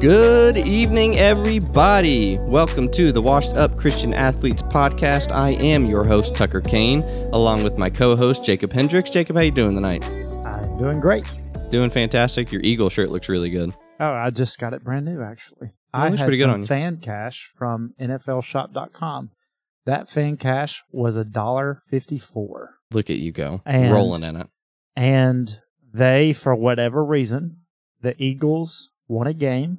Good evening, everybody. Welcome to the Washed Up Christian Athletes podcast. I am your host, Tucker Cain, along with my co-host, Jacob Hendrix. Jacob, how you doing tonight? I'm doing great. Doing fantastic. Your Eagle shirt looks really good. Oh, I just got it brand new, actually. I had pretty good some on you. fan cash from NFLShop.com. That fan cash was a dollar fifty-four, Look at you go, And- rolling in it. and they, for whatever reason, the Eagles won a game,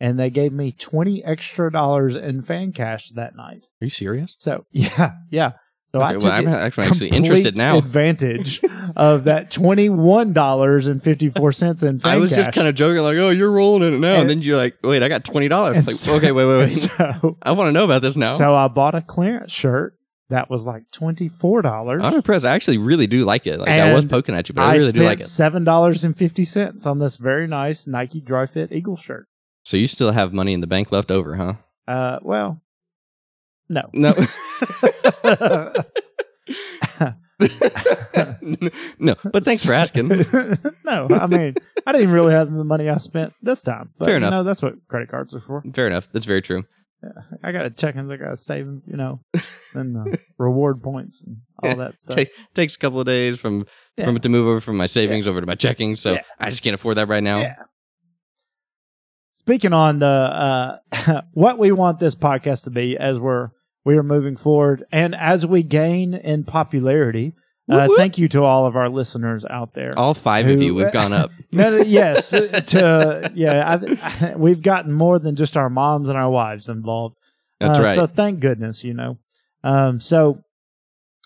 and they gave me twenty extra dollars in fan cash that night. Are you serious? So yeah, yeah. So I took well, I'm actually, actually interested now. Advantage of that twenty-one dollars and fifty-four cents in fan I was just kind of joking, like, "Oh, you're rolling in it now," and, And- then you're like, "Wait, I got twenty dollars." Like, so- okay, wait, wait, wait. So, I want to know about this now. so I bought a clearance shirt that was like twenty four dollars. I'm impressed. I actually really do like it. Like I was poking at you, but I, I really do like it. seven dollars and fifty cents on this very nice Nike Dri-FIT Eagle shirt. So you still have money in the bank left over, huh? Uh, well, no. No. no, but thanks for asking. no, I mean, I didn't really have the money I spent this time. But Fair you enough. know, that's what credit cards are for. Fair enough. That's very true. I got a checkings, I got a savings, you know, and uh, reward points and all that stuff. Take, takes a couple of days from Yeah. from it to move over from my savings over to my checking, so Yeah. I just can't afford that right now. Yeah. Speaking on the uh, what we want this podcast to be as we're we are moving forward and as we gain in popularity. Uh, Whoop, whoop. thank you to all of our listeners out there. All five of you, we've gone up. No, no, yes, to yeah, I, we've gotten more than just our moms and our wives involved. That's Uh, right. So thank goodness, you know. Um, so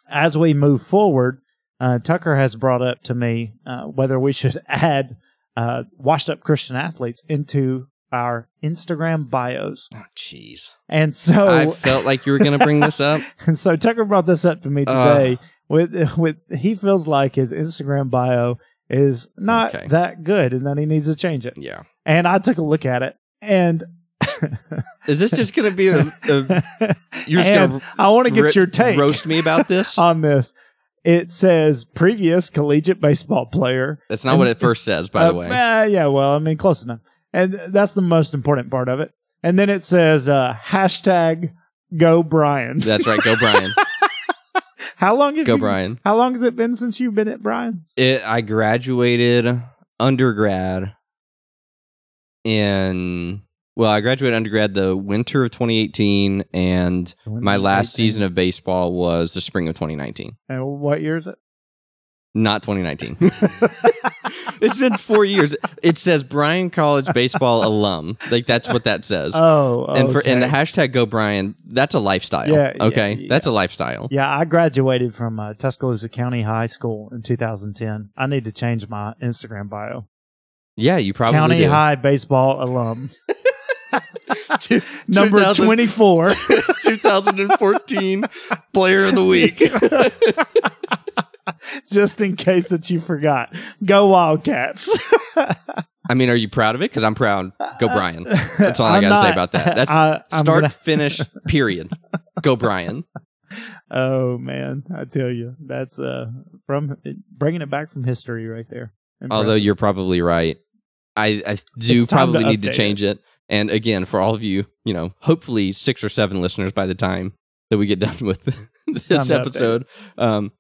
as we move forward, uh, Tucker has brought up to me uh, whether we should add uh, washed up Christian athletes into our Instagram bios. Oh, Jeez, And so, I felt like you were going to bring this up. and so Tucker brought this up to me Uh. today. with with he feels like his Instagram bio is not Okay. that good, and that he needs to change it. Yeah, And I took a look at it, and is this just going to be the, the you're just and going I want to to get your take roast me about this? on this. It says previous collegiate baseball player. That's not what it first says, by the Uh, way. eh, yeah, well, I mean, close enough. And that's the most important part of it. And then it says uh, hashtag Go Bryan. That's right. Go Bryan. How long have Go you, Bryan. How long has it been since you've been at Bryan? It, I graduated undergrad in well, I graduated undergrad the winter of 2018, and my last season of baseball was the spring of 2019. And what year is it? Not 2019. it's been four years. It says Bryan College baseball alum. Like that's what that says. Oh, and for and the hashtag Go Bryan, that's a lifestyle. Yeah, yeah, okay, yeah. that's a lifestyle. yeah, I graduated from uh, Tuscaloosa County High School in 2010. I need to change my Instagram bio. Yeah, you probably County do. High baseball alum, Two- number 2000 24. 2014 Player of the Week. Just in case that you forgot. Go Wildcats. I mean, are you proud of it? Because I'm proud. Go Bryan. That's all I got to say about that. That's I- start, gonna- finish, period. Go Bryan. oh man, I tell you, that's uh from bringing it back from history right there. Although you're probably right. I, I do time to probably need to change it. And again, for all of you, you know, hopefully six or seven listeners by the time that we get done with this episode, um,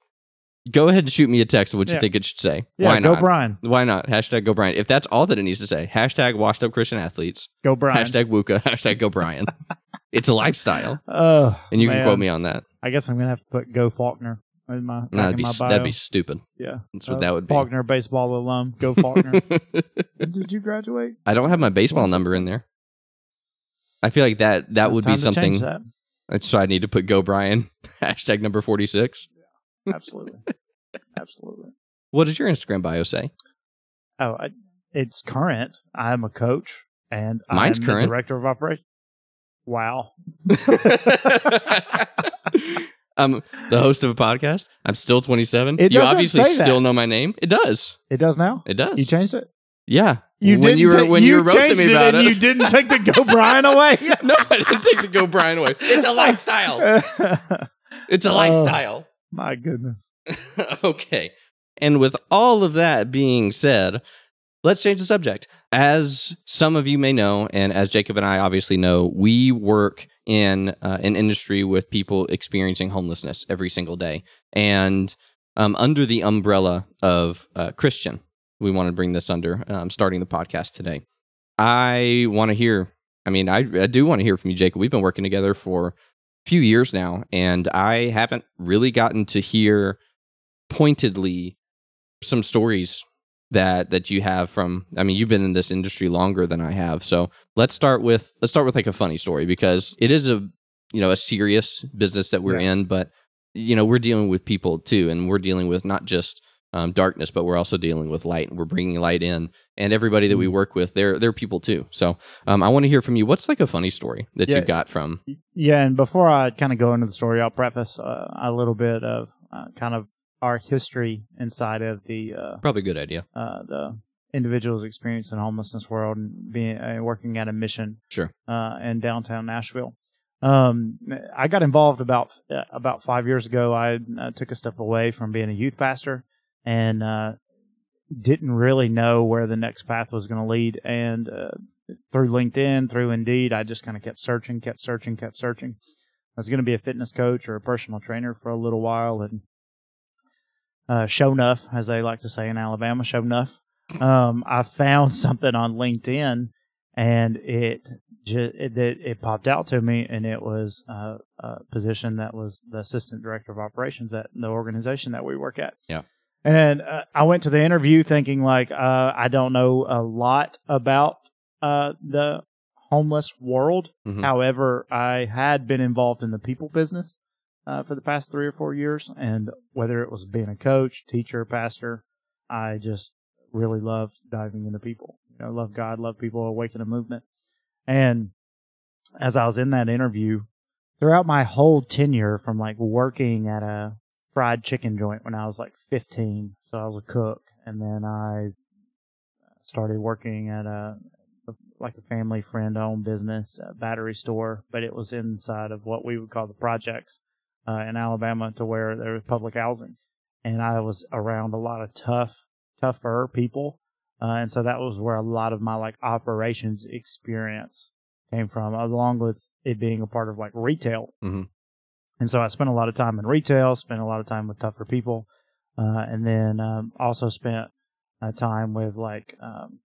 go ahead and shoot me a text of what you Yeah. think it should say. yeah, Why go? Bryan, Why not? Hashtag go Bryan. If that's all that it needs to say, hashtag washed up Christian athletes, go Bryan. hashtag Wuka, hashtag go Bryan. it's a lifestyle. Oh, And you can quote me on that. I guess I'm gonna have to put go Faulkner in my, No, that'd in be that'd be stupid. yeah. That's what Uh, that would be. Faulkner baseball alum. Go Faulkner. Did you graduate? I don't have my baseball number in there. I feel like that that It's would be something. So I need to put go Bryan hashtag number forty six. Absolutely, absolutely. What does your Instagram bio say? Oh, I, it's current. I'm a coach, and Mine's I'm current. the director of operations. Wow. I'm the host of a podcast. I'm still 27. It you doesn't obviously say that. still know my name. It does. It does now. It does. You changed it. yeah. You when didn't you were ta- when you, were roasting changed me it about and it. You didn't take the Go Bryan away. no, I didn't take the go Bryan away. It's a lifestyle. It's a lifestyle. My goodness. okay. And with all of that being said, let's change the subject. as some of you may know, and as Jacob and I obviously know, we work in uh, an industry with people experiencing homelessness every single day. And um, under the umbrella of uh, Christian, we want to bring this under, um, starting the podcast today. I want to hear, I mean, I, I do want to hear from you, Jacob. We've been working together for few years now, and I haven't really gotten to hear pointedly some stories that that you have from i mean you've been in this industry longer than i have so let's start with let's start with like a funny story because it is a you know a serious business that we're Yeah. in but you know we're dealing with people too and we're dealing with not just um, darkness but we're also dealing with light and we're bringing light in and everybody that we Mm. work with they're they're people too so um, i want to hear from you what's like a funny story that Yeah. you got from Yeah, and before I kind of go into the story, I'll preface uh, a little bit of uh, kind of our history inside of the uh, probably a good idea uh, the individuals experiencing homelessness world and being uh, working at a mission sure uh, in downtown Nashville. Um, I got involved about uh, about five years ago. I uh, took a step away from being a youth pastor and uh, didn't really know where the next path was going to lead. And uh, through LinkedIn, through Indeed, I just kind of kept searching, kept searching, kept searching. I was going to be a fitness coach or a personal trainer for a little while, and uh, show enough, as they like to say in Alabama, show enough. Um, I found something on LinkedIn, and it just it, it, popped out to me, and it was uh, a position that was the assistant director of operations at the organization that we work at. Yeah. And uh, I went to the interview thinking like uh, I don't know a lot about uh, the homeless world. Mhm. However, I had been involved in the people business uh, for the past three or four years, and whether it was being a coach, teacher, pastor, I just really loved diving into people. You know, love God, love people, awaken a movement. And as I was in that interview, throughout my whole tenure from like working at a fried chicken joint when I was like 15, so I was a cook, and then I started working at a like a family friend owned business, battery store, but it was inside of what we would call the projects uh, in Alabama, to where there was public housing, and I was around a lot of tough, tougher people, uh, and so that was where a lot of my like operations experience came from, along with it being a part of like retail. Mhm. And so I spent a lot of time in retail, spent a lot of time with tougher people, uh, and then um, also spent uh, time with like um,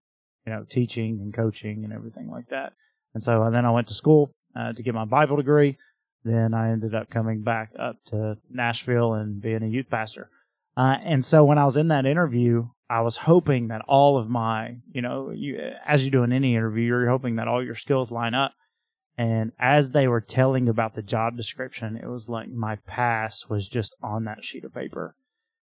you know teaching and coaching and everything like that. And so and then I went to school uh, to get my Bible degree. Then I ended up coming back up to Nashville and being a youth pastor. Uh, and so when I was in that interview, I was hoping that all of my, you know, you, as you do in any interview, you're hoping that all your skills line up. And as they were telling about the job description, it was like my past was just on that sheet of paper.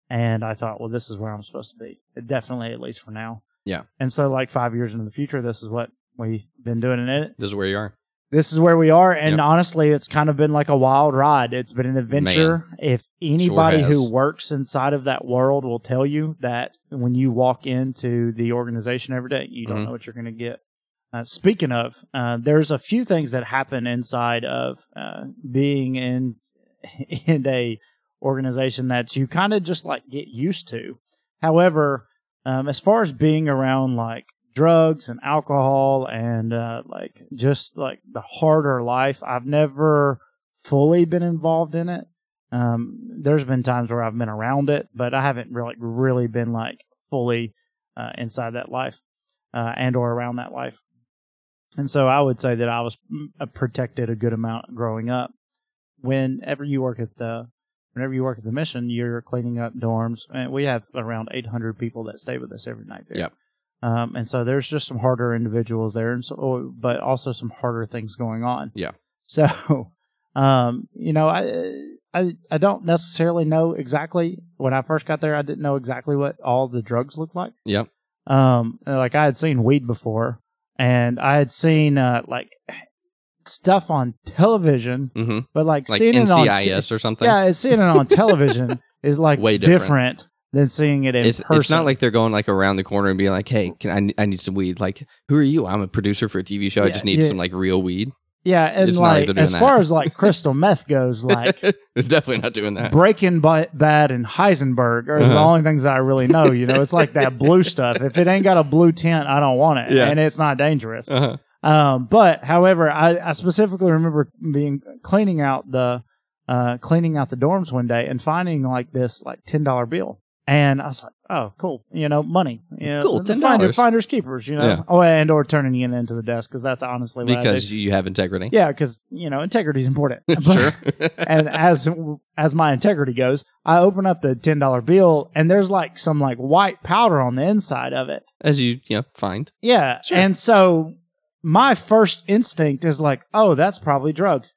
And I thought, well, this is where I'm supposed to be. Definitely, at least for now. Yeah. And so, like five years into the future, this is what we've been doing in it. this is where you are This is where we are. And Yep. honestly, it's kind of been like a wild ride. It's been an adventure. If anybody has. who works inside of that world will tell you that when you walk into the organization every day, you don't Mhm. know what you're going to get. Uh, speaking of, uh, there's a few things that happen inside of uh, being in in a organization that you kind of just like get used to. However, um, as far as being around like drugs and alcohol and uh, like just like the harder life, I've never fully been involved in it. Um, there's been times where I've been around it, but I haven't really really been like fully uh, inside that life uh, and or around that life. And so I would say that I was mm, protected a good amount growing up. Whenever you work at the whenever you work at the mission, you're cleaning up dorms, and we have around 800 people that stay with us every night there. Yep. Um, and so there's just some harder individuals there, and so, but also some harder things going on. Yeah. So, um, you know, I, I, I don't necessarily know exactly when I first got there. I didn't know exactly what all the drugs looked like. Yep. Um, like I had seen weed before, and I had seen uh like stuff on television, mm-hmm. but like, like seeing it on ncis or something yeah, seeing it on television is like Way different. different. than seeing it in it's, person. it's not like they're going like around the corner and being like, "Hey, can I? I need some weed." Like, who are you? I'm a producer for a TV show. I just need yeah. some like real weed. Yeah, and It's like as far as like crystal meth goes, like Definitely not doing that. Breaking Bad and Heisenberg are the Uh-huh. only things that I really know. You know, it's like that blue stuff. If it ain't got a blue tint, I don't want it, Yeah. and it's not dangerous. Uh-huh. Um, but however, I, I specifically remember being cleaning out the uh, cleaning out the dorms one day and finding like this like ten dollar bill, and I was like, oh, cool, you know, money, you know, Cool, the $10. finder, finders keepers, you know, Yeah. oh, and or turning it into the desk because that's honestly what I Because you have integrity. Yeah, because you know integrity is important. Sure. and as as my integrity goes, I open up the ten dollar bill, and there's like some like white powder on the inside of it. As you, you know, find. Yeah, Sure. and so my first instinct is like, oh, that's probably drugs.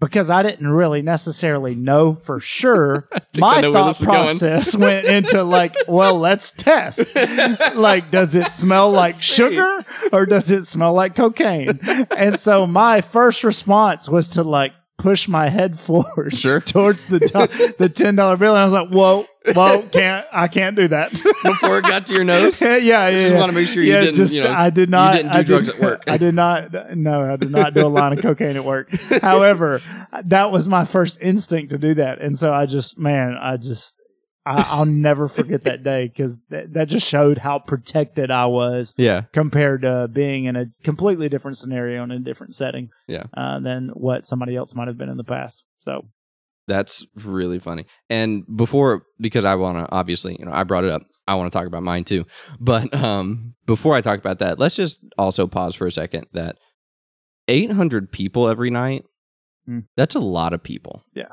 Because I didn't really necessarily know for sure, my thought this is going. process went into like, well, let's test. like, does it smell like sugar or does it smell like cocaine? And so my first response was to like push my head forward Sure. towards the do- the ten dollar bill, and I was like, whoa, whoa, can't I can't do that. Before it got to your nose. yeah, yeah, Just yeah. wanna make sure you yeah, didn't, Just, you know, I did not. You didn't do I drugs at work. I did not. No, I did not do a line of cocaine at work. However, that was my first instinct to do that, and so I just, man, I just, I, I'll never forget that day because that, that just showed how protected I was Yeah. compared to being in a completely different scenario in a different setting Yeah. uh, than what somebody else might have been in the past. So, That's really funny. And before, because I want to, obviously, you know, I brought it up. I want to talk about mine too. But um, before I talk about that, let's just also pause for a second. That 800 people every night, Mm. that's a lot of people. Yeah.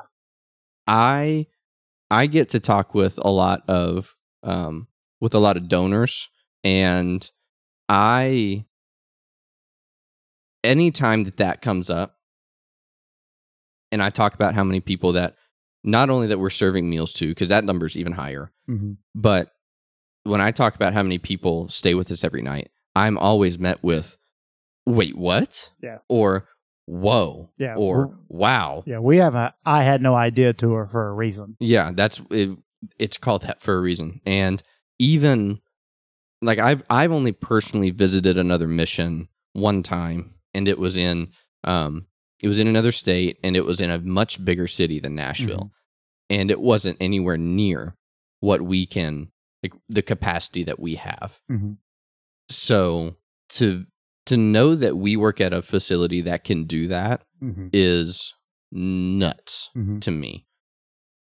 I I get to talk with a lot of um with a lot of donors and I anytime that that comes up and I talk about how many people that not only that we're serving meals to because that number's even higher but when I talk about how many people stay with us every night I'm always met with wait what Yeah. or whoa Yeah, or wow yeah, we have a I had no idea tour for a reason. yeah, that's it, it's called that for a reason. And even like I've I've only personally visited another mission one time, and it was in um it was in another state, and it was in a much bigger city than Nashville, and it wasn't anywhere near what we can like the capacity that we have. Mm-hmm. So to to know that we work at a facility that can do that Mm-hmm. is nuts Mm-hmm. to me.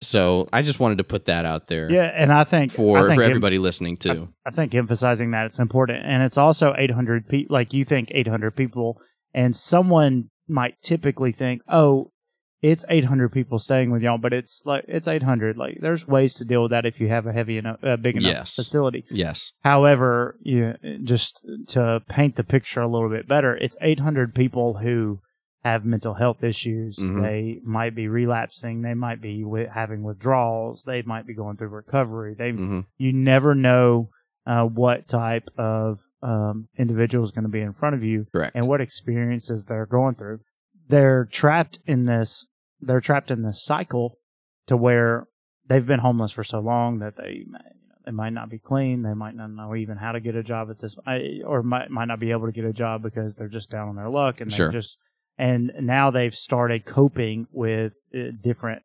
So I just wanted to put that out there Yeah, and I think for, I think for em- everybody listening I, too. I think emphasizing that it's important, and it's also 800 people. Like you think 800 people, and someone might typically think, "Oh, it's 800 people staying with y'all," but it's like it's 800. Like there's ways to deal with that if you have a heavy enough, uh, big enough Yes. facility. yes. However, you just to paint the picture a little bit better, it's 800 people who have mental health issues. Mhm. They might be relapsing. They might be wi- having withdrawals. They might be going through recovery. They hmm you never know uh, what type of um, individual is going to be in front of you Correct. and what experiences they're going through. They're trapped in this. They're trapped in this cycle to where they've been homeless for so long that they they might not be clean. They might not know even how to get a job at this, or might might not be able to get a job because they're just down on their luck and they Sure. just and now they've started coping with uh, different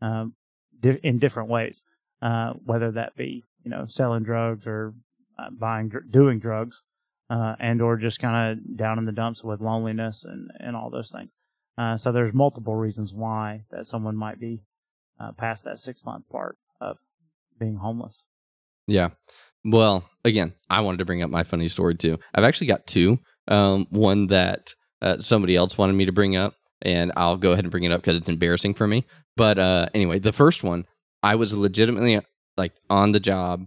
um, di- in different ways, uh, whether that be you know selling drugs or uh, buying dr- doing drugs, uh, and or just kind of down in the dumps with loneliness and and all those things. Uh, so there's multiple reasons why that someone might be uh, past that six month part of being homeless. Yeah. Well, again, I wanted to bring up my funny story too. I've actually got two. Um, one that uh, somebody else wanted me to bring up, and I'll go ahead and bring it up because it's embarrassing for me. But uh, anyway, the first one, I was legitimately like on the job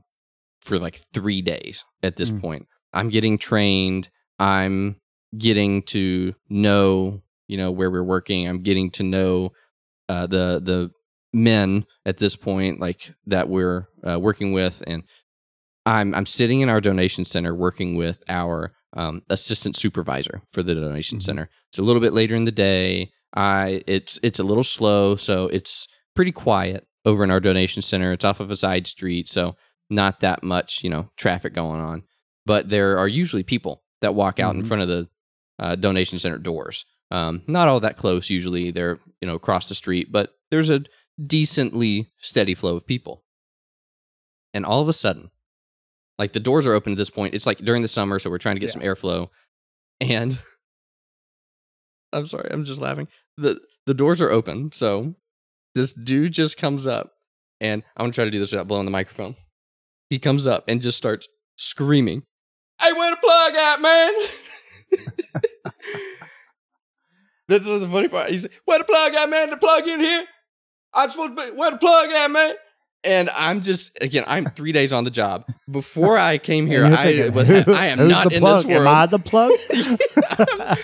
for like three days at this Mm. point. I'm getting trained. I'm getting to know, you know, where we're working. I'm getting to know uh, the the men at this point, like that we're uh, working with, and I'm I'm sitting in our donation center working with our um, assistant supervisor for the donation Mhm. center. It's a little bit later in the day. I it's it's a little slow, so it's pretty quiet over in our donation center. It's off of a side street, so not that much you know traffic going on. But there are usually people that walk out in Mhm. front of the uh, donation center doors Um, not all that close usually. They're you know across the street, but there's a decently steady flow of people. And all of a sudden, like the doors are open at this point. It's like during the summer, so we're trying to get Yeah. some airflow. And I'm sorry, I'm just laughing. the The doors are open, so this dude just comes up, and I'm gonna try to do this without blowing the microphone. He comes up and just starts screaming, "Hey, where the plug at, man?" this is the funny part. He's where the plug at, man? The plug in here. I'm supposed to be where the plug at, man. And I'm just again, I'm three days on the job. Before I came here, I was I am not in plug? this world. Am I the plug?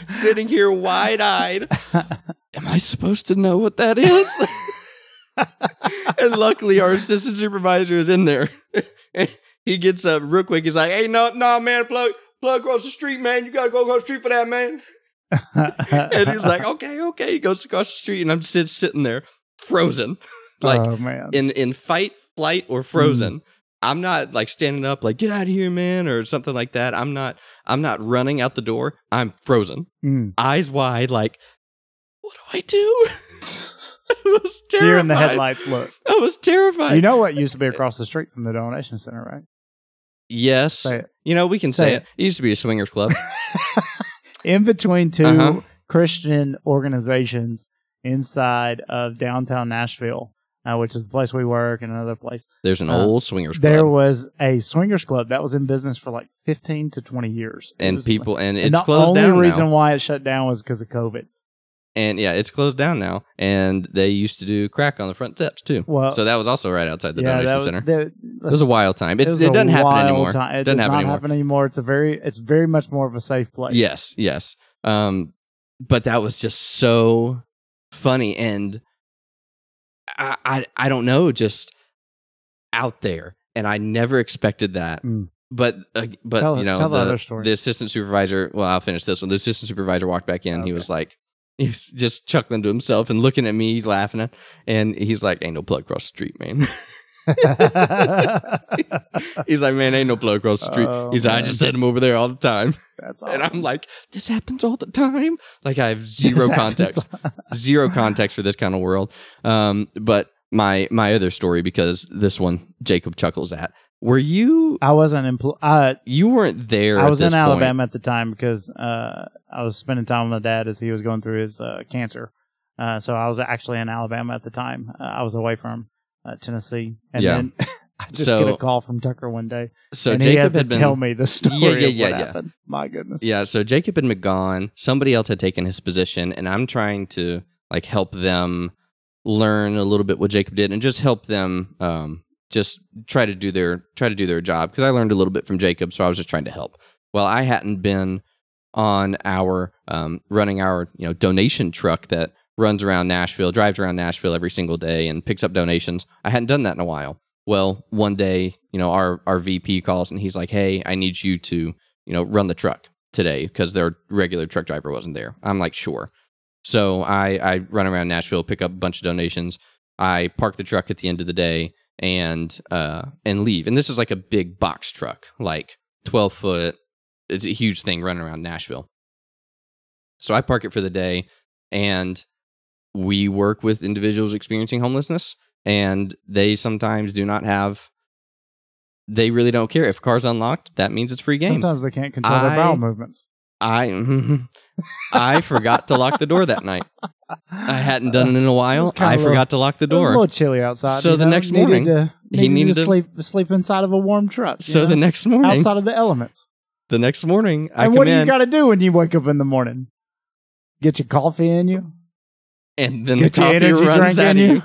Sitting here wide eyed. Am I supposed to know what that is? and luckily, our assistant supervisor is in there. he gets up real quick. He's like, "Hey, no, no, man, plug, plug across the street, man. You gotta go across the street for that, man." And he's like, "Okay, okay." He goes across the street, and I'm just sitting there, frozen, like oh man. in in fight, flight, or frozen. I'm not like standing up, like "Get out of here, man," or something like that. I'm not. I'm not running out the door. I'm frozen Mm. eyes wide, like, what do I do? I was terrified. Deer in the headlights look. I was terrified. You know what used to be across the street from the donation center, right? yes. Say it. You know, we can Say say, it. it. It used to be a swingers club. In between 2 Uh-huh. Christian organizations inside of downtown Nashville, uh, which is the place we work and another place. There's an Uh, old swingers club. There was a swingers club that was in business for like 15 to 20 years. It and people, and and it's the closed only down reason now. why it shut down was because of COVID. And yeah, it's closed down now. And they used to do crack on the front steps too. Well, so that was also right outside the yeah, donation was, center. that- it was a wild time. It, was it doesn't happen anymore. time. It doesn't does happen not anymore. happen anymore. It's a very, it's very much more of a safe place. Yes, yes. Um, but that was just so funny, and I, I, I don't know, just out there, and I never expected that. Mm. But, uh, but Tell- you know, the the, other story. the assistant supervisor. Well, I'll finish this one. The assistant supervisor walked back in. He was like. He's just chuckling to himself and looking at me, laughing at, and he's like, "Ain't no plug across the street, man." he's like, "Man, ain't no plug across the street." Oh, he's like, "I just send him over there all the time." That's And. I'm like, this happens all the time. Like I have zero This context, zero context for this kind of world. Um, but my my other story because this one Jacob chuckles at. Were you I wasn't empl- uh, you weren't there? I was in point. Alabama at the time because uh, I was spending time with my dad as he was going through his uh, cancer. Uh, so I was actually in Alabama at the time. Uh, I was away from uh, Tennessee, and Yeah. then I just So- get a call from Tucker one day, So and Jacob he has to been tell me the story Yeah, yeah, of yeah, what yeah. happened. My goodness. Yeah, so Jacob had been gone. Somebody else had taken his position, and I'm trying to like help them learn a little bit what Jacob did, and just help them um, just try to do their try to do their job because I learned a little bit from Jacob, so I was just trying to help. Well, I hadn't been on our um, running our you know donation truck that runs around Nashville, drives around Nashville every single day, and picks up donations. I hadn't done that in a while. Well, one day, you know, our our VP calls and he's like, "Hey, I need you to you know run the truck today because their regular truck driver wasn't there." I'm like, "Sure." So I I run around Nashville, pick up a bunch of donations. I park the truck at the end of the day and uh and leave. And this is like a big box truck, like 12 foot. It's a huge thing running around Nashville. So I park it for the day and we work with individuals experiencing homelessness and they sometimes do not have they really don't care if a car's unlocked that means it's free game Sometimes they can't control their bowel movements. I i forgot to lock the door that night i hadn't done it in a while i forgot to lock the door. It was a little chilly outside. So the know? next Needed morning, to, he needed needed to to- sleep sleep inside of a warm truck. so the next morning outside of the elements. the next morning i and what do you got to do when you wake up in the morning? Get your coffee in you. and then Get the coffee runs out in of you. you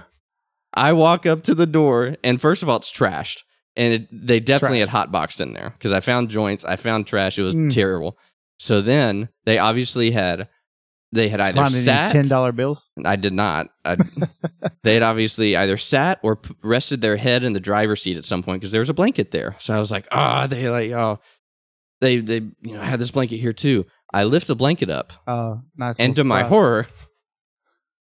i walk up to the door and first of all it's trashed and it, they definitely Trash. had hot boxed in there because i found joints i found trash it was Mm. terrible so then they obviously had they had either Find any sat ten dollar bills. I did not. I, they had obviously either sat or p- rested their head in the driver's seat at some point because there was a blanket there. So I was like, ah, they like, oh, they they you know had this blanket here too. I lift the blanket up, Uh, nice. and to little my horror,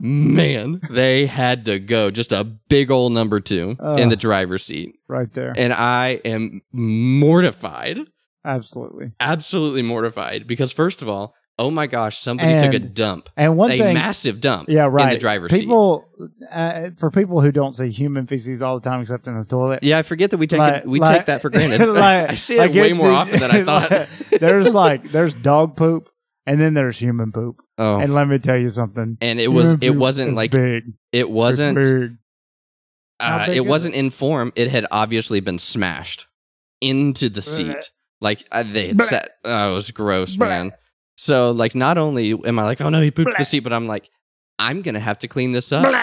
man, they had to go just a big old number two in the driver's seat, right there. and I am mortified Absolutely. absolutely mortified because first of all Oh my gosh, somebody took a dump. And one a thing, massive dump yeah, right. in the driver's seat. people, uh, for people who don't see human feces all the time, except in the toilet. Yeah, I forget that we take like- it, we like- take that for granted. like- I see it way it- more often than I thought. there's like there's dog poop, and then there's human poop. oh, And let me tell you something. and it was Human it wasn't like big. it wasn't big. Uh, it wasn't in form. It had obviously been smashed into the seat. Like they had Blech. set. Oh, it was gross, Blech. man. So like, not only am I like, oh no, he pooped the seat, but I'm like, I'm gonna have to clean this up.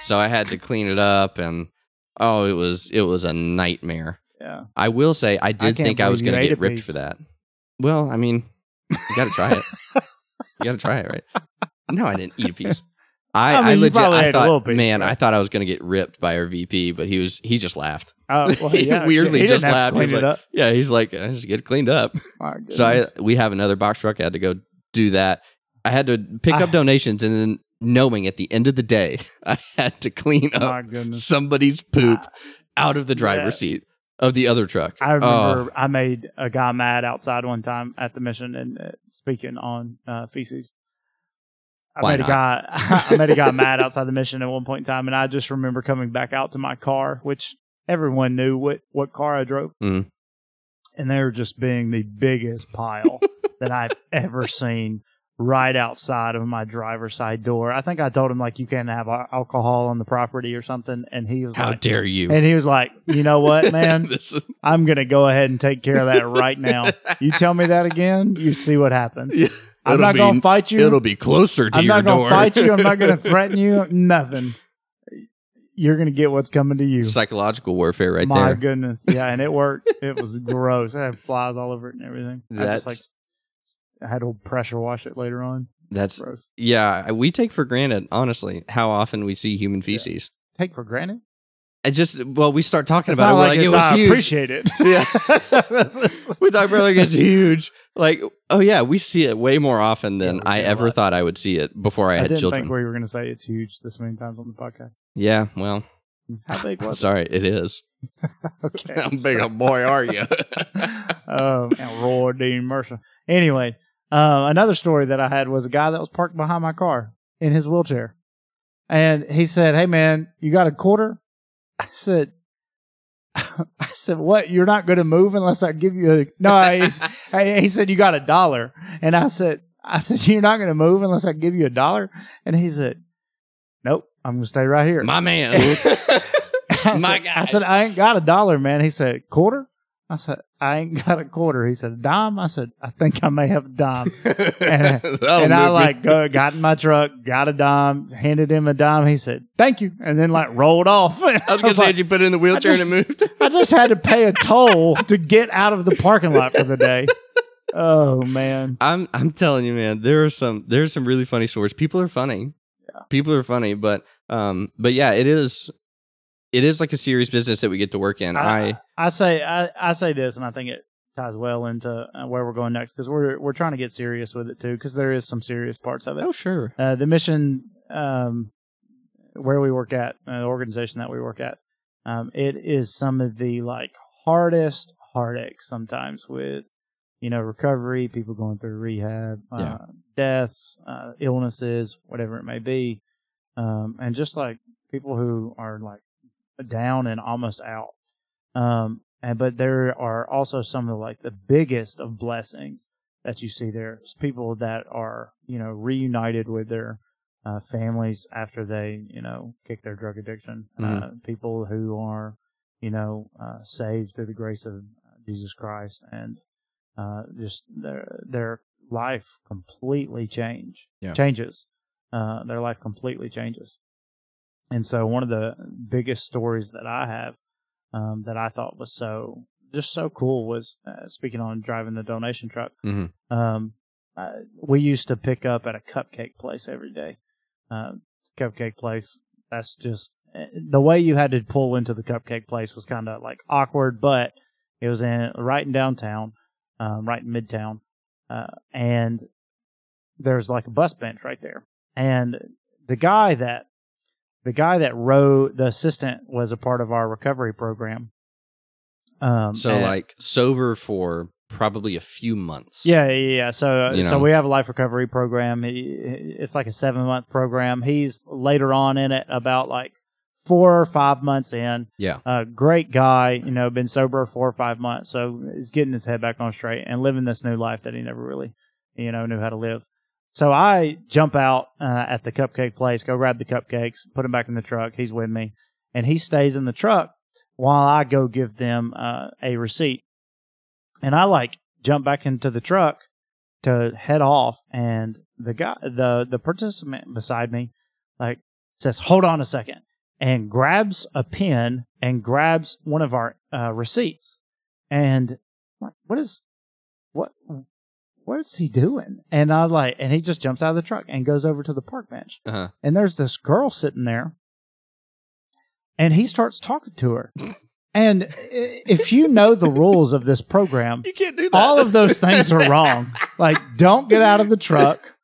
So I had to clean it up, and oh, it was it was a nightmare. Yeah. I will say, I did can't think I was gonna get ripped piece. for that. Well, I mean, you got to try it. you got to try it, right? No, I didn't eat a piece. I, I I, mean, you legit, I ate a little thought, man? I thought I was gonna get ripped by our VP, but he was he just laughed. Oh, well, He yeah. weirdly just to laughed. He was clean it like. Yeah, he's like, I just get it cleaned up. So I we have another box truck. I had to go do that. I had to pick I- up donations, and then knowing at the end of the day, I had to clean up somebody's poop out of the driver's Yeah. seat of the other truck. I Oh, remember I made a guy mad outside one time at the mission and uh, speaking on uh, feces. I made not? a guy I made a guy mad outside the mission at one point in time and I just remember coming back out to my car, which everyone knew what, what car I drove. Mhm. And they were just being the biggest pile that I've ever seen right outside of my driver's side door. I think I told him like you can't have alcohol on the property or something and he was how like dare you? and he was like, "You know what, man? Is- I'm going to go ahead and take care of that right now. You tell me that again, you see what happens. I'm not be- going to fight you. It'll be closer to I'm your not gonna fight you. I'm not going to threaten you. Nothing. You're going to get what's coming to you. Psychological warfare, right My there. My goodness. Yeah, and it worked. it was gross. It had flies all over it and everything. I just like That's I had to pressure wash it later on. that's Gross. yeah. We take for granted, honestly, how often we see human feces. Take for granted. I just well, we start talking It's about it. We're like, like, it was I huge. appreciate it. Yeah. we talk about like it's huge. Like, oh yeah, we see it way more often than Yeah, I see it a ever thought I would see it before I I had didn't children. think we were going to say it's huge this many times on the podcast. yeah, well, How big I'm was sorry, it is. Okay. How big a boy are you? oh, and Roy Dean Mercer. Anyway, uh, another story that I had was a guy that was parked behind my car in his wheelchair. And he said, Hey man, you got a quarter? I said, I said, what? You're not going to move unless I give you a, no, he said, you got a dollar. And I said, I said, you're not going to move unless I give you a dollar. And he said, nope, I'm going to stay right here. My man. I my said, guy. I said, I ain't got a dollar, man. He said, quarter? I said, I ain't got a quarter. He said, a dime? I said, I think I may have a dime. And, and I like go, got in my truck, got a dime, handed him a dime. He said, thank you. And then like rolled off. I was gonna say, like, did you put it in the wheelchair just- and it moved? I just had to pay a toll to get out of the parking lot for the day. Oh man. I'm I'm telling you, man. There are some there's some really funny stories. People are funny. People are funny, but um, but yeah, it is it is like a serious business that we get to work in. I, I, I say I, I say this, and I think it ties well into uh, where we're going next because we're we're trying to get serious with it too because there is some serious parts of it. oh sure, Uh, the mission um, where we work at, uh, the organization that we work at, um, it is some of the like hardest heartaches sometimes with you know recovery, people going through rehab, uh, Yeah. deaths, uh, illnesses, whatever it may be, um, and just like people who are like down and almost out. Um, and but there are also some of like the biggest of blessings that you see there. It's people that are you know reunited with their uh, families after they you know kick their drug addiction. Uh, people who are you know uh, saved through the grace of Jesus Christ and uh, just their their life completely change Yeah. changes. Uh, their life completely changes. And so one of the biggest stories that I have um, that I thought was so just so cool was uh, speaking on driving the donation truck. Mhm. Um, uh, we used to pick up at a cupcake place every day. Uh, cupcake place. That's just eh, the way you had to pull into the cupcake place was kind of like awkward, but it was in right in downtown, um, right in midtown, uh, and there's like a bus bench right there. And the guy that the guy that wrote the assistant was a part of our recovery program. Um, so and- like sober for probably a few months. Yeah, yeah, yeah. So, You so know. we have a life recovery program. He, it's like a seven month program. He's later on in it, about like four or five months in. Yeah. Uh, great guy, you know, been sober four or five months, so he's getting his head back on straight and living this new life that he never really, you know, knew how to live. So I jump out uh, at the cupcake place, go grab the cupcakes, put them back in the truck. He's with me, and he stays in the truck while I go give them uh, a receipt. And I like jump back into the truck to head off, and the guy, the the participant beside me, like says, "Hold on a second and grabs a pen and grabs one of our uh, receipts. And what is what? What is he doing? And I like, and he just jumps out of the truck and goes over to the park bench. Uh-huh. And there's this girl sitting there, and he starts talking to her. And if you know the rules of this program, You can't do that. all of those things are wrong. Like, don't get out of the truck.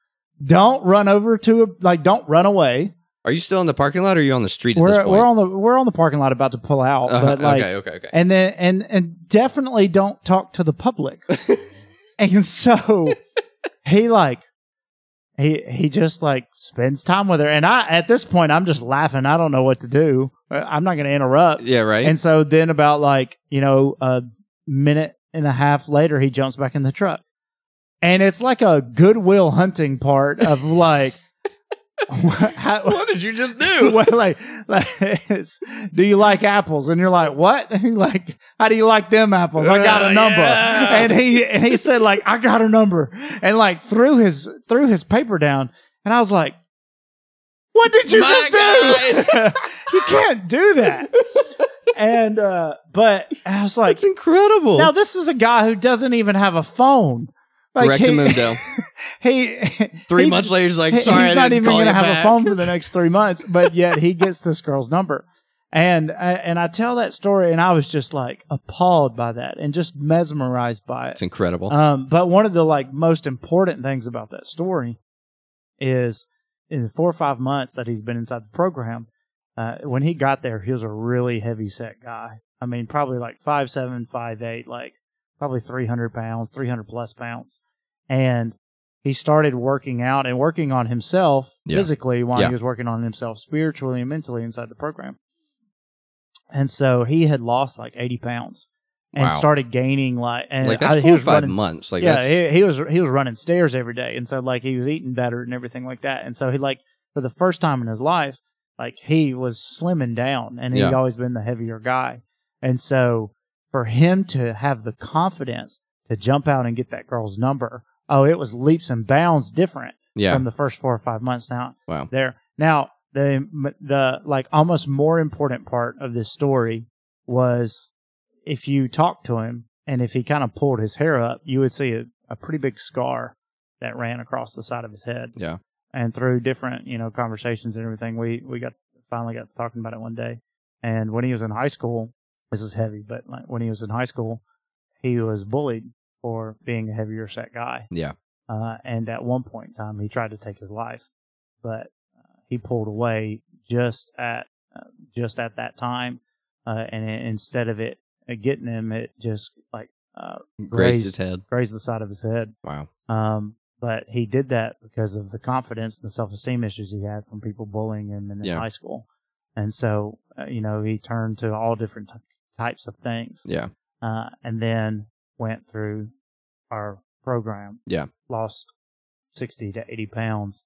Don't run over to a like. Don't run away. Are you still in the parking lot or are you on the street at this We're point? we're on the we're on the parking lot about to pull out, Uh-huh. but like, okay, okay, okay. and then and and definitely don't talk to the public. and so he like he he just like spends time with her, and I at this point I'm just laughing. I don't know what to do. Uh, I'm not going to interrupt. yeah, right. And so then about like, you know, a minute and a half later, he jumps back in the truck. And it's like a goodwill hunting part of like, how, what did you just do? well, like, like do you like apples? And you're like, what? Like, how do you like them apples? I got a Uh, number. yeah. And he, and he said like, I got a number and like threw his, threw his paper down. And I was like, what did you My just do? you can't do that. and, uh, but I was like, That's incredible. now this is a guy who doesn't even have a phone. Like he, Correctamundo. he Three months later, he's like, sorry, he's I not even going to have back. a phone for the next three months, but yet he gets this girl's number. And uh, and I tell that story, and I was just like appalled by that, and just mesmerized by it. It's incredible. Um, but one of the like most important things about that story is in the four or five months that he's been inside the program, uh, when he got there, he was a really heavy set guy. I mean, probably like five seven, five eight, like probably three hundred pounds, three hundred plus pounds, and he started working out and working on himself Yeah. physically while Yeah. he was working on himself spiritually and mentally inside the program. And so he had lost like eighty pounds and Wow. started gaining like and like that's I- he was five running months. Like yeah, he, he was he was running stairs every day, and so like he was eating better and everything like that. And so he like for the first time in his life, like he was slimming down, and he'd always been the heavier guy. And so for him to have the confidence to jump out and get that girl's number, oh, it was leaps and bounds different yeah. from the first four or five months. Now Wow. there now the the like almost more important part of this story was if you talked to him and if he kind of pulled his hair up, you would see a, a pretty big scar that ran across the side of his head. Yeah. And through different, you know, conversations and everything, we, we got finally got to talking about it one day. And when he was in high school, this is heavy, but like when he was in high school, he was bullied for being a heavier set guy. Yeah. Uh, and at one point in time, he tried to take his life, but uh, he pulled away just at uh, just at that time. Uh, and it, instead of it uh, getting him, it just like uh, Grazed his head. grazed the side of his head. Wow. Um, but he did that because of the confidence and the self esteem issues he had from people bullying him in, Yeah. high school. And so, uh, you know, he turned to all different t- types of things Yeah. uh, and then went through our program. Yeah. Lost 60 to 80 pounds.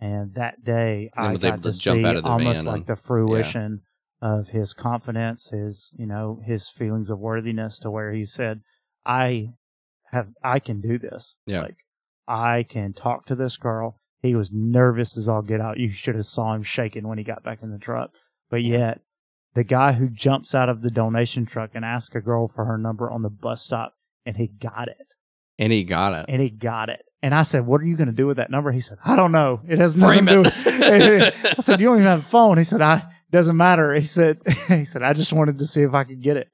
And that day And I got to, to see out of the almost like and- the fruition of his confidence, his, you know, his feelings of worthiness to where he said, I have, I can do this. Yeah. Like I can talk to this girl. He was nervous as all get out. You should have saw him shaking when he got back in the truck. But yet the guy who jumps out of the donation truck and asks a girl for her number on the bus stop and he got it. And he got it. and he got it. And i said what are you going to do with that number? He said i don't know. It has nothing Frame to do it. with i said you don't even have a phone. He said i doesn't matter. He said he said i just wanted to see if i could get it.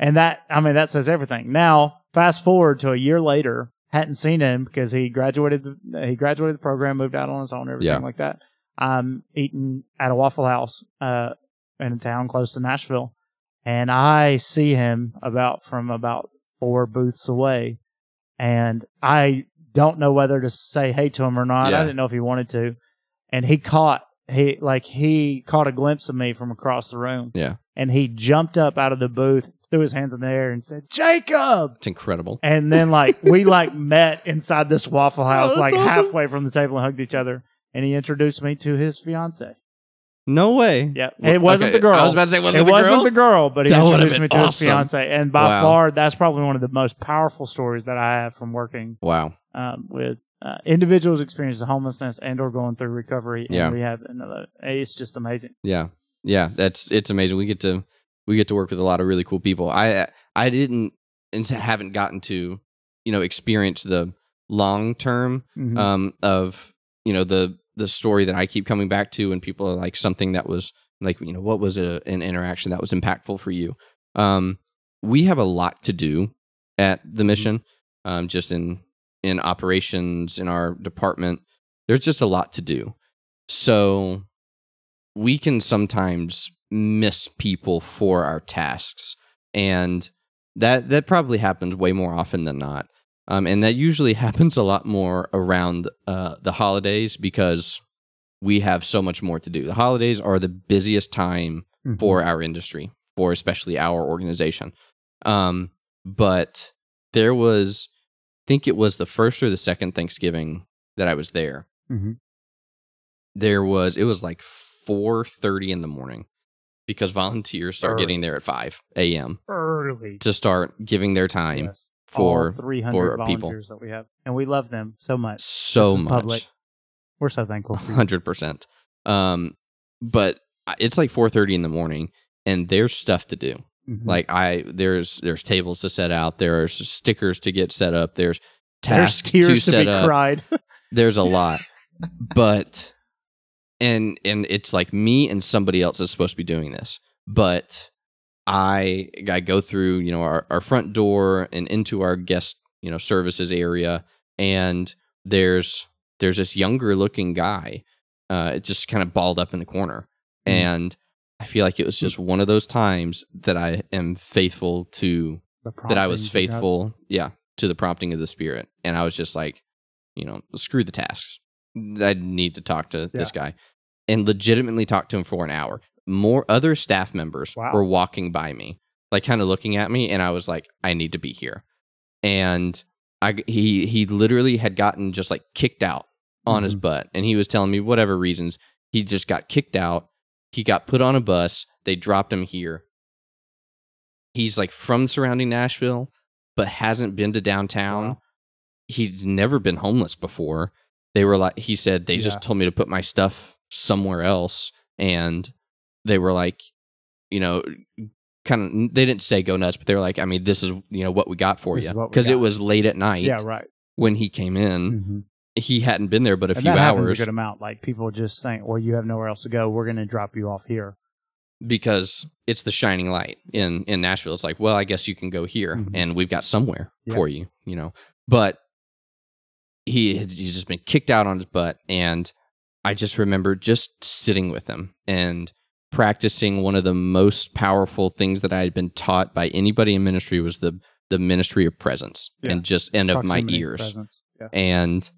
And that i mean that says everything. Now fast forward to a year later hadn't seen him because he graduated the, he graduated the program moved out on his own everything Yeah. like that. I'm eating at a waffle house uh in a town close to nashville and I see him about from about four booths away, and I don't know whether to say hey to him or not. Yeah. I didn't know if he wanted to, and he caught he like he caught a glimpse of me from across the room. Yeah. and he jumped up out of the booth, threw his hands in the air, and said, "Jacob." It's incredible. And then like we like met inside this Waffle oh, House, Oh, like awesome. halfway from the table and hugged each other. And he introduced me to his fiance. No way. Yep. It wasn't Okay, the girl. I was about to say, it wasn't the girl. Wasn't girl? the girl, but he That introduced been me to his fiance. And by Wow. far, that's probably one of the most powerful stories that I have from working Wow. um, with uh, individuals experiencing homelessness and or going through recovery and Yeah. rehab. And uh, it's just amazing. Yeah. Yeah. That's it's amazing. We get to we get to work with a lot of really cool people. I I didn't and haven't gotten to you know experience the long term Mhm. um of you know the the story that I keep coming back to and people are like something that was like you know what was a, an interaction that was impactful for you. Um we have a lot to do at the mission um just in in operations in our department. There's just a lot to do. So we can sometimes miss people for our tasks and that that probably happens way more often than not um, and that usually happens a lot more around uh, the holidays because we have so much more to do the holidays are the busiest time Mhm. for our industry for especially our organization um, but there was i think it was the first or the second thanksgiving that i was there Mhm. there was it was like 4.30 in the morning because volunteers start Early. getting there at 5 a.m early to start giving their time Yes. For All 300 for people. volunteers that we have. And we love them so much. so much public. We're so thankful hundred percent. Um, but it's like four thirty in the morning, and there's stuff to do. Mhm. Like I, there's there's tables to set out. There's stickers to get set up. There's There's tears to to, be up. cried. There's a lot, but and and it's like me and somebody else is supposed to be doing this, but I I go through you know our, our front door and into our guest you know services area, and there's there's this younger looking guy, uh, just kind of balled up in the corner, Mm. and I feel like it was just one of those times that I am faithful to that I was faithful, yeah, to the prompting of the spirit, and I was just like, you know, screw the tasks. I need to talk to this guy, and legitimately talk to him for an hour. More other staff members Wow. were walking by me, like kind of looking at me, and I was like, I need to be here. And I he he literally had gotten just like kicked out on his Mhm. butt, and he was telling me whatever reasons he just got kicked out. He got put on a bus. They dropped him here. He's like from surrounding Nashville, but hasn't been to downtown. Wow. He's never been homeless before. They were like, he said, they Yeah. just told me to put my stuff somewhere else. And they were like, you know, kind of, they didn't say go nuts, but they were like, I mean, this is, you know, what we got for This you. is what we Because it was late at night Yeah, right. when he came in. Mhm. He hadn't been there but a and few happens a good amount. Like people just think, well, you have nowhere else to go. We're going to drop you off here. because it's the shining light in in Nashville. It's like, well, I guess you can go here, Mhm. and we've got somewhere Yeah. for you, you know. But he had he's just been kicked out on his butt, and I just remember just sitting with him and practicing one of the most powerful things that I had been taught by anybody in ministry was the the ministry of presence Yeah. and just and of my ears. Yeah. and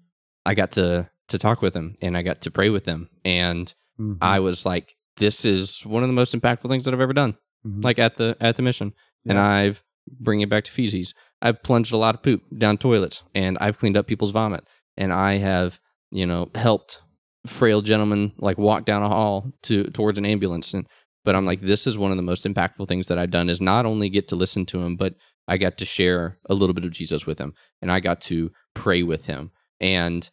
I got to to talk with him and I got to pray with him and Mhm. I was like, this is one of the most impactful things that I've ever done, Mhm. like at the at the mission. And I've bring it back to feces. I've plunged a lot of poop down toilets, and I've cleaned up people's vomit, and I have you know helped frail gentleman like walk down a hall to towards an ambulance. And but I'm like, this is one of the most impactful things that I've done is not only get to listen to him, but I got to share a little bit of Jesus with him, and I got to pray with him, and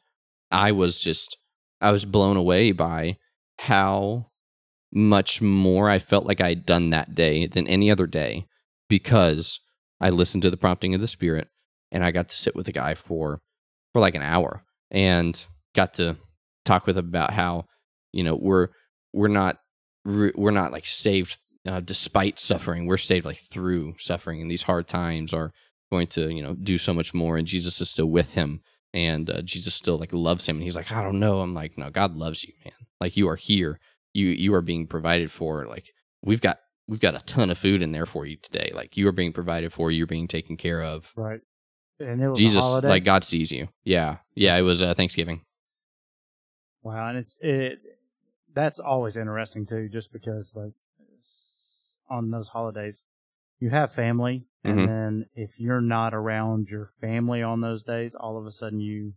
I was just I was blown away by how much more I felt like I had done that day than any other day because I listened to the prompting of the Spirit and I got to sit with the guy for for like an hour and got to talk with about how you know we're we're not we're not like saved uh, despite suffering we're saved like through suffering and these hard times are going to you know do so much more and Jesus is still with him and uh, Jesus still like loves him and he's like I don't know I'm like no God loves you man like you are here you you are being provided for like we've got we've got a ton of food in there for you today. Like you are being provided for, you're being taken care of. Right. And it was Jesus, like God sees you. Yeah, yeah. It was uh, Thanksgiving. Wow, and it's it that's always interesting too, just because like on those holidays you have family, and Mhm. then if you're not around your family on those days, all of a sudden you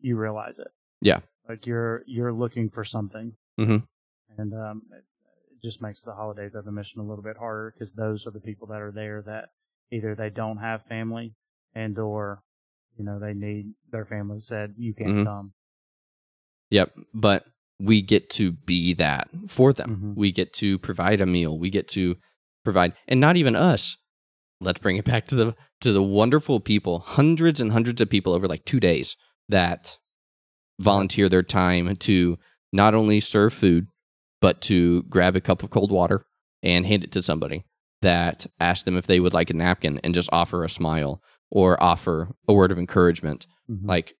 you realize it. Yeah. like you're you're looking for something, Mhm. and um, it, it just makes the holidays of the mission a little bit harder because those are the people that are there that either they don't have family and or you know they need their family said you can't Mhm. come. Yep. But we get to be that for them. Mhm. We get to provide a meal. We get to provide, and not even us. Let's bring it back to the to the wonderful people, hundreds and hundreds of people over like two days that volunteer their time to not only serve food, but to grab a cup of cold water and hand it to somebody that ask them if they would like a napkin and just offer a smile or offer a word of encouragement Mhm. like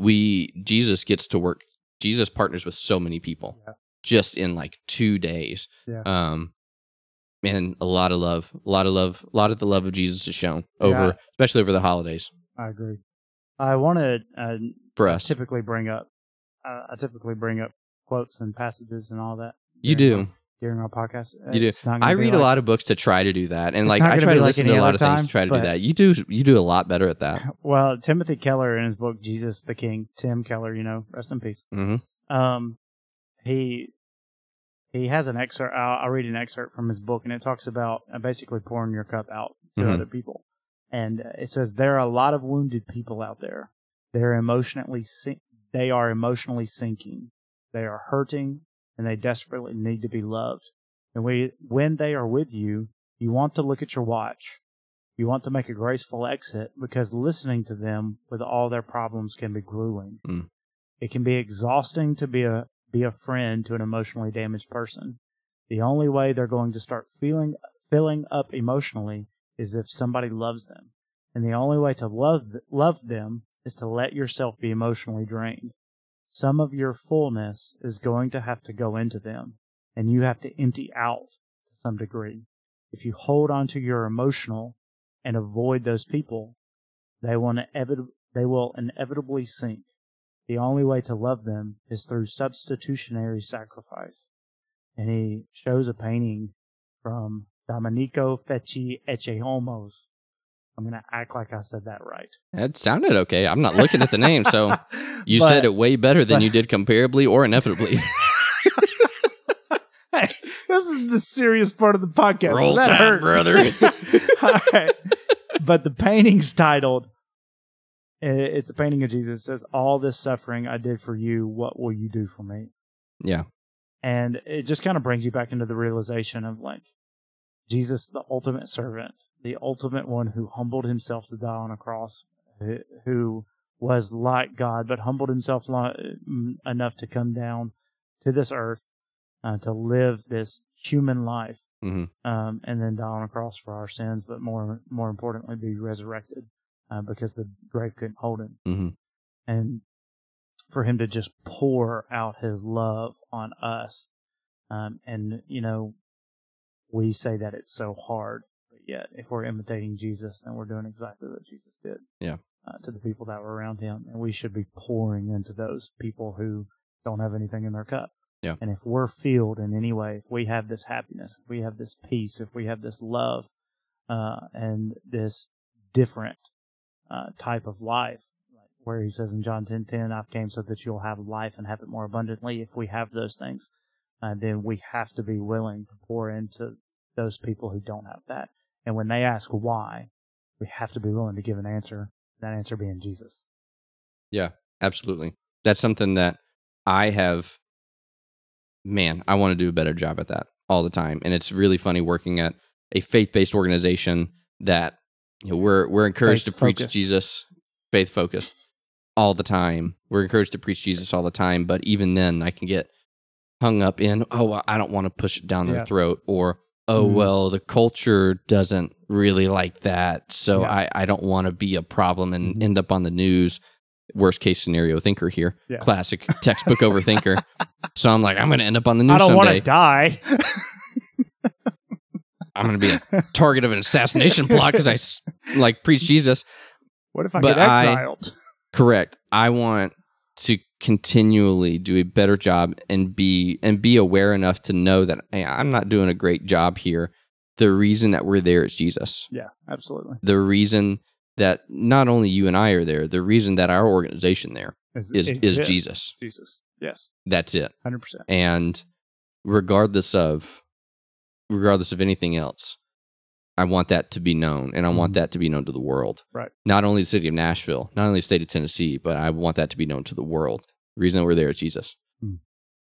we jesus gets to work jesus partners with so many people Yeah. just in like two days Yeah. um and a lot of love a lot of love a lot of the love of jesus is shown over Yeah. especially over the holidays I agree. I want to uh, for us typically bring up. Uh, I typically bring up quotes and passages and all that. you do during our podcast. You do. It's not i read a lot of books to try to do that and like i try to like listen to a lot of things to try to do that you do you do a lot better at that Well, Timothy Keller in his book Jesus the King, Tim Keller, you know, rest in peace. hmm Um, he he has an excerpt. I'll, I'll read an excerpt from his book, and it talks about uh, basically pouring your cup out to Mhm. other people. And uh, it says there are a lot of wounded people out there. They're emotionally sink- they are emotionally sinking. They are hurting, and they desperately need to be loved. And we, when they are with you, you want to look at your watch. You want to make a graceful exit because listening to them with all their problems can be grueling. Mm. It can be exhausting to be a be a friend to an emotionally damaged person. The only way they're going to start feeling filling up emotionally is if somebody loves them. And the only way to love love them is to let yourself be emotionally drained. Some of your fullness is going to have to go into them, and you have to empty out to some degree. If you hold on to your emotional and avoid those people, they will, inevit- they will inevitably sink. The only way to love them is through substitutionary sacrifice. And he shows a painting from Domenico Fecci Ecce. I'm going to act like I said that right. That sounded okay i'm not looking at the name so you said it way better than but- you did comparably or inevitably Hey, this is the serious part of the podcast. Roll that Tide, hurt. brother. All right. But the painting's titled, it's a painting of Jesus. It says, All this suffering I did for you, what will you do for me? yeah And it just kind of brings you back into the realization of like Jesus, the ultimate servant, the ultimate one who humbled himself to die on a cross, who- was like God, but humbled himself enough to come down to this earth uh, to live this human life, hmm um, and then die on a cross for our sins, but more more importantly, be resurrected uh, because the grave couldn't hold him hmm and for him to just pour out his love on us. Um, and you know, we say that it's so hard, but yet if we're imitating Jesus, then we're doing exactly what Jesus did. Yeah. Uh, to the people that were around him, and we should be pouring into those people who don't have anything in their cup. Yeah. And if we're filled in any way, if we have this happiness, if we have this peace, if we have this love, uh, and this different uh, type of life, where he says in John 10 10, I've came so that you'll have life and have it more abundantly. If we have those things, uh, then we have to be willing to pour into those people who don't have that. And when they ask why, we have to be willing to give an answer, that answer being Jesus. Yeah, absolutely. That's something that I have. Man, I want to do a better job at that all the time, and it's really funny working at a faith-based organization that you know we're we're encouraged to preach. Jesus, faith focused all the time. We're encouraged to preach Jesus all the time, but even then, I can get hung up in oh I don't want to push it down their Yeah. throat or oh Mhm. well the culture doesn't really like that so Yeah. I, I don't want to be a problem and Mhm. end up on the news worst case scenario thinker here Yeah. classic textbook overthinker so i'm like i'm gonna end up on the news I don't want to die. I'm going to be a target of an assassination plot because I like preach Jesus. What if I But get I- exiled? Correct. I want to continually do a better job and be and be aware enough to know that hey, I'm not doing a great job here. The reason that we're there is Jesus. yeah, absolutely. The reason that not only you and I are there, the reason that our organization there Is is is. Jesus. Jesus. Yes, That's it. hundred percent. And regardless of regardless of anything else, I want that to be known and I want Mhm. that to be known to the world. Right. Not only the city of Nashville, not only the state of Tennessee, but I want that to be known to the world. The reason that we're there is Jesus. Hmm.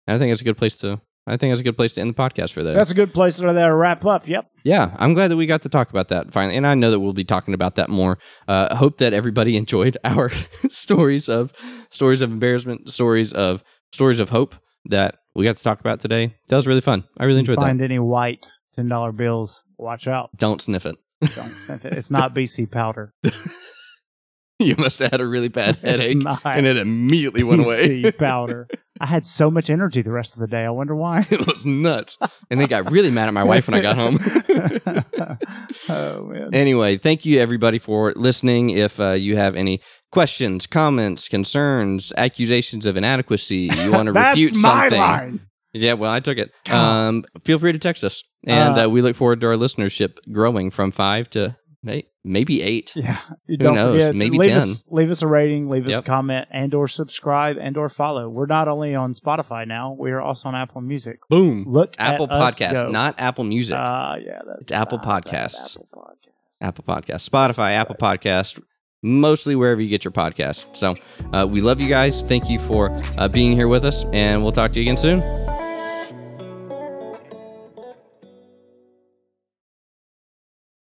And I think that's a good place to I think that's a good place to end the podcast for that. That's a good place to there wrap up. Yep. Yeah, I'm glad that we got to talk about that finally, and I know that we'll be talking about that more. Uh, hope that everybody enjoyed our stories of stories of embarrassment, stories of stories of hope that we got to talk about today. That was really fun. I really enjoyed find that. Find any white ten dollar bills, watch out. Don't sniff it. Don't sniff it. It's not BC powder. you must have had a really bad It's headache, not and it immediately went away. BC powder. I had so much energy the rest of the day. I wonder why. it was nuts, and they got really mad at my wife when I got home. oh man. anyway, thank you everybody for listening. If uh, you have any questions, comments, concerns, accusations of inadequacy, you want to refute. That's refute my something. line. Yeah, well, I took it. Um, feel free to text us, and Uh, uh, we look forward to our listenership growing from five to may- maybe eight. Yeah. You Who knows? forget Maybe leave 10. us leave us a rating, leave us Yep. a comment, and or subscribe and or follow. We're not only on Spotify now, we are also on Apple Music. Boom. Look Apple at us Podcast, go. not Apple Music. Uh, yeah, that's It's Apple not bad. Podcasts. Apple Podcasts. Apple Podcast, Spotify, Apple Podcast, mostly wherever you get your podcast. So uh, we love you guys. Thank you for uh, being here with us, and we'll talk to you again soon.